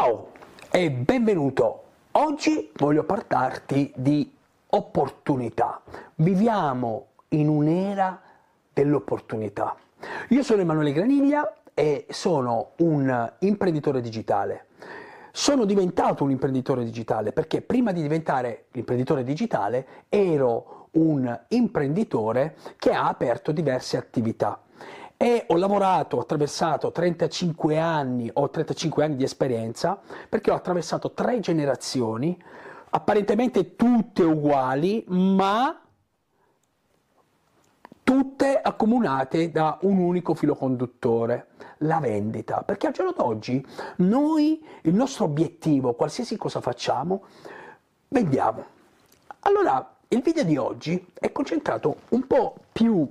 Ciao e benvenuto. Oggi voglio parlarti di opportunità. Viviamo in un'era dell'opportunità. Io sono Emanuele Graniglia e sono un imprenditore digitale. Sono diventato un imprenditore digitale perché prima di diventare imprenditore digitale ero un imprenditore che ha aperto diverse attività e ho lavorato, ho attraversato 35 anni, ho 35 anni di esperienza, perché ho attraversato tre generazioni, apparentemente tutte uguali, ma tutte accomunate da un unico filo conduttore, la vendita. Perché al giorno d'oggi noi, il nostro obiettivo, qualsiasi cosa facciamo, vendiamo. Allora, il video di oggi è concentrato un po' più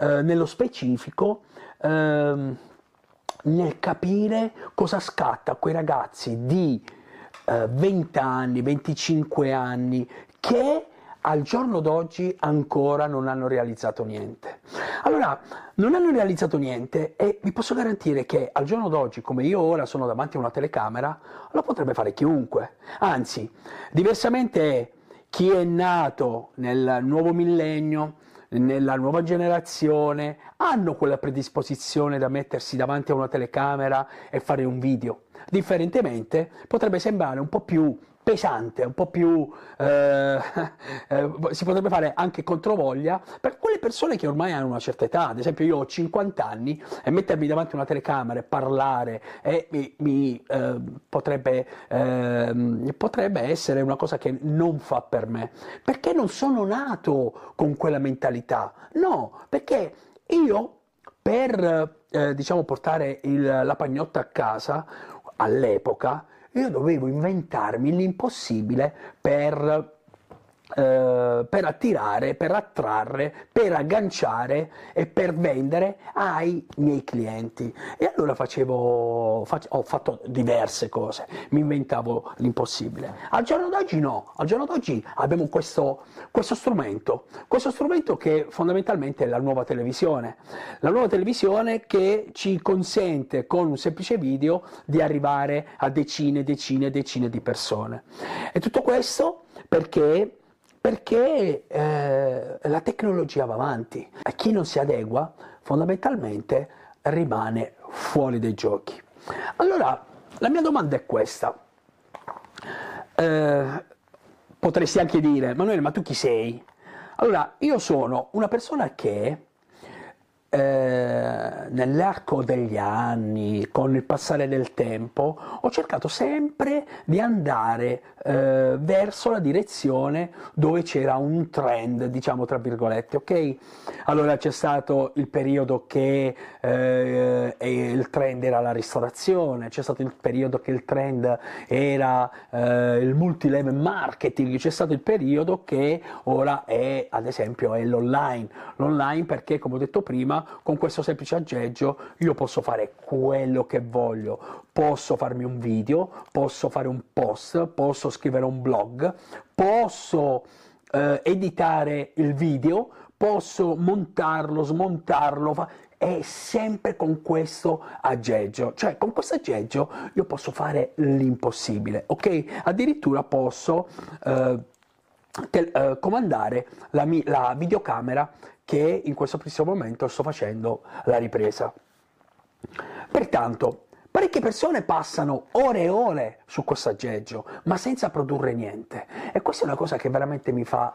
eh, nello specifico ehm, nel capire cosa scatta a quei ragazzi di eh, 20 anni, 25 anni che al giorno d'oggi ancora non hanno realizzato niente. Allora, non hanno realizzato niente e vi posso garantire che al giorno d'oggi, come io ora sono davanti a una telecamera, lo potrebbe fare chiunque. Anzi, diversamente chi è nato nel nuovo millennio nella nuova generazione hanno quella predisposizione da mettersi davanti a una telecamera e fare un video. Differentemente potrebbe sembrare un po' più pesante, un po' più eh, eh, si potrebbe fare anche controvoglia per quelle persone che ormai hanno una certa età, ad esempio io ho 50 anni e mettermi davanti a una telecamera e parlare eh, mi, mi potrebbe, ehm, potrebbe essere una cosa che non fa per me, perché non sono nato con quella mentalità, no, perché io per eh, diciamo portare il, la pagnotta a casa all'epoca io dovevo inventarmi l'impossibile per eh, per attirare, per attrarre, per agganciare e per vendere ai miei clienti. E allora facevo, fac- ho fatto diverse cose, mi inventavo l'impossibile. Al giorno d'oggi no, al giorno d'oggi abbiamo questo, questo strumento, questo strumento che fondamentalmente è la nuova televisione, la nuova televisione che ci consente con un semplice video di arrivare a decine, decine, decine di persone. E tutto questo perché perché eh, la tecnologia va avanti e chi non si adegua fondamentalmente rimane fuori dai giochi. Allora, la mia domanda è questa. Eh, potresti anche dire, Manuele, ma tu chi sei? Allora, io sono una persona che eh, nell'arco degli anni, con il passare del tempo, ho cercato sempre di andare eh, verso la direzione dove c'era un trend, diciamo tra virgolette, ok? Allora c'è stato il periodo che eh, il trend era la ristorazione, c'è stato il periodo che il trend era eh, il multilevel marketing, c'è stato il periodo che ora è, ad esempio, è l'online. L'online perché, come ho detto prima, con questo semplice aggeggio io posso fare quello che voglio, posso farmi un video, posso fare un post, posso scrivere un blog, posso eh, editare il video, posso montarlo, smontarlo, fa... è sempre con questo aggeggio, cioè con questo aggeggio io posso fare l'impossibile, ok? Addirittura posso eh, te, eh, comandare la, la videocamera che in questo preciso momento sto facendo la ripresa. Pertanto, parecchie persone passano ore e ore su questo aggeggio, ma senza produrre niente. E questa è una cosa che veramente mi fa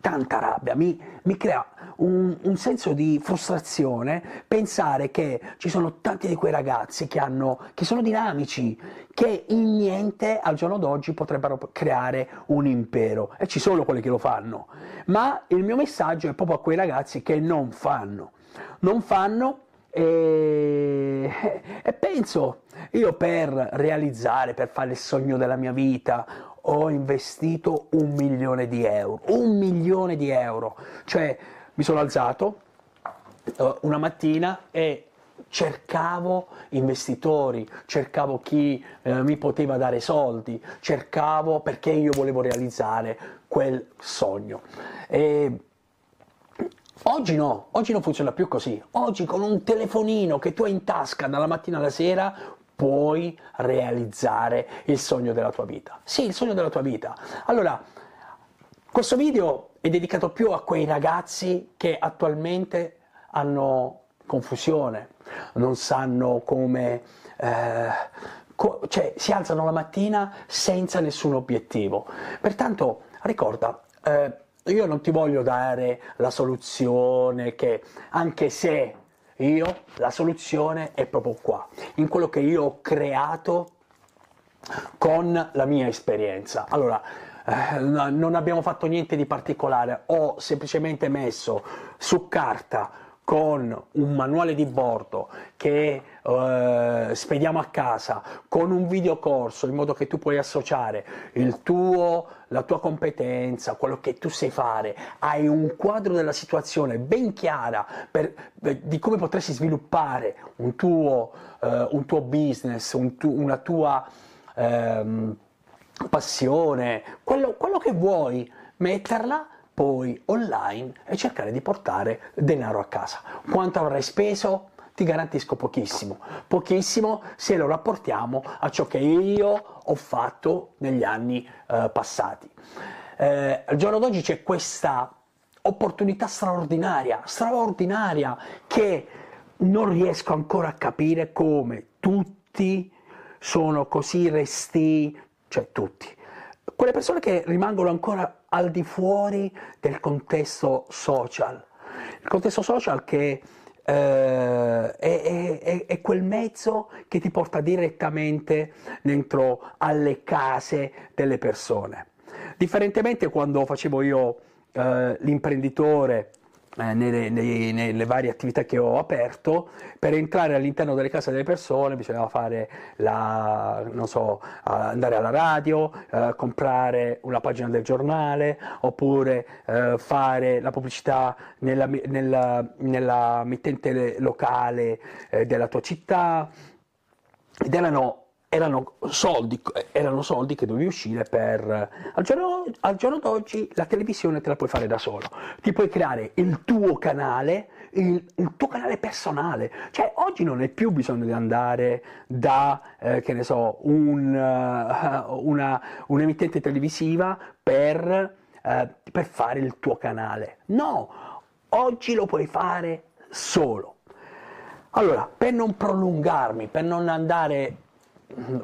tanta rabbia, mi, mi crea un, un, senso di frustrazione pensare che ci sono tanti di quei ragazzi che, hanno, che sono dinamici, che in niente al giorno d'oggi potrebbero creare un impero, e ci sono quelli che lo fanno, ma il mio messaggio è proprio a quei ragazzi che non fanno, non fanno e, e penso, io per realizzare, per fare il sogno della mia vita, ho investito un milione di euro, un milione di euro, cioè mi sono alzato uh, una mattina e cercavo investitori, cercavo chi eh, mi poteva dare soldi, cercavo perché io volevo realizzare quel sogno. E oggi no, oggi non funziona più così. Oggi con un telefonino che tu hai in tasca dalla mattina alla sera puoi realizzare il sogno della tua vita. Sì, il sogno della tua vita. Allora, questo video è dedicato più a quei ragazzi che attualmente hanno confusione, non sanno come... Eh, co cioè, si alzano la mattina senza nessun obiettivo. Pertanto, ricorda, eh, io non ti voglio dare la soluzione che, anche se io, la soluzione è proprio qua, in quello che io ho creato con la mia esperienza. Allora, eh, non abbiamo fatto niente di particolare, ho semplicemente messo su carta con un manuale di bordo che eh, spediamo a casa, con un videocorso in modo che tu puoi associare tuo, la tua competenza, quello che tu sai fare, hai un quadro della situazione ben chiara per, per, di come potresti sviluppare un tuo, eh, un tuo business, un tu, una tua ehm, passione, quello, quello che vuoi, metterla poi online e cercare di portare denaro a casa. Quanto avrai speso? Ti garantisco pochissimo, pochissimo se lo rapportiamo a ciò che io ho fatto negli anni eh, passati. Eh, al giorno d'oggi c'è questa opportunità straordinaria, straordinaria, che non riesco ancora a capire come tutti sono così resti, cioè tutti, quelle persone che rimangono ancora al di fuori del contesto social. Il contesto social che eh, è, è, è, quel mezzo che ti porta direttamente dentro alle case delle persone. Differentemente quando facevo io eh, l'imprenditore eh, nelle, nelle, nelle, varie attività che ho aperto, per entrare all'interno delle case delle persone bisognava fare la, so, andare alla radio, eh, comprare una pagina del giornale, oppure eh, fare la pubblicità nella, nella, nella mittente locale eh, della tua città, ed erano erano soldi, erano soldi, che dovevi uscire per... Al giorno, al giorno, d'oggi la televisione te la puoi fare da solo, ti puoi creare il tuo canale, il, il tuo canale personale, cioè oggi non hai più bisogno di andare da, eh, che ne so, un, uh, una, un'emittente televisiva per, uh, per fare il tuo canale, no, oggi lo puoi fare solo. Allora, per non prolungarmi, per non andare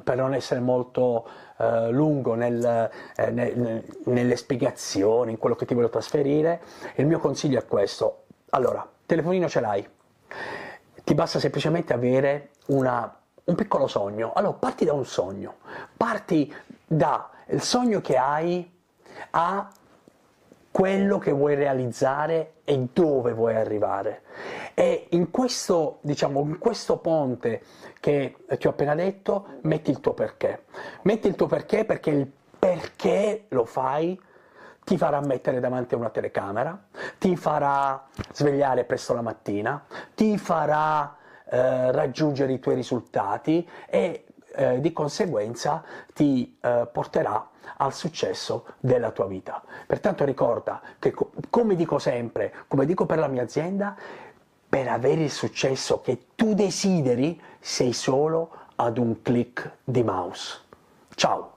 per non essere molto eh, lungo nel, eh, nel, nelle spiegazioni, in quello che ti voglio trasferire, il mio consiglio è questo. Allora, telefonino ce l'hai, ti basta semplicemente avere una, un piccolo sogno. Allora, parti da un sogno, parti dal sogno che hai a quello che vuoi realizzare e dove vuoi arrivare. E in questo, diciamo, in questo ponte che ti ho appena detto, metti il tuo perché. Metti il tuo perché perché il perché lo fai ti farà mettere davanti a una telecamera, ti farà svegliare presto la mattina, ti farà eh, raggiungere i tuoi risultati e eh, di conseguenza ti eh, porterà al successo della tua vita. Pertanto ricorda che, co come dico sempre, come dico per la mia azienda, per avere il successo che tu desideri sei solo ad un clic di mouse. Ciao!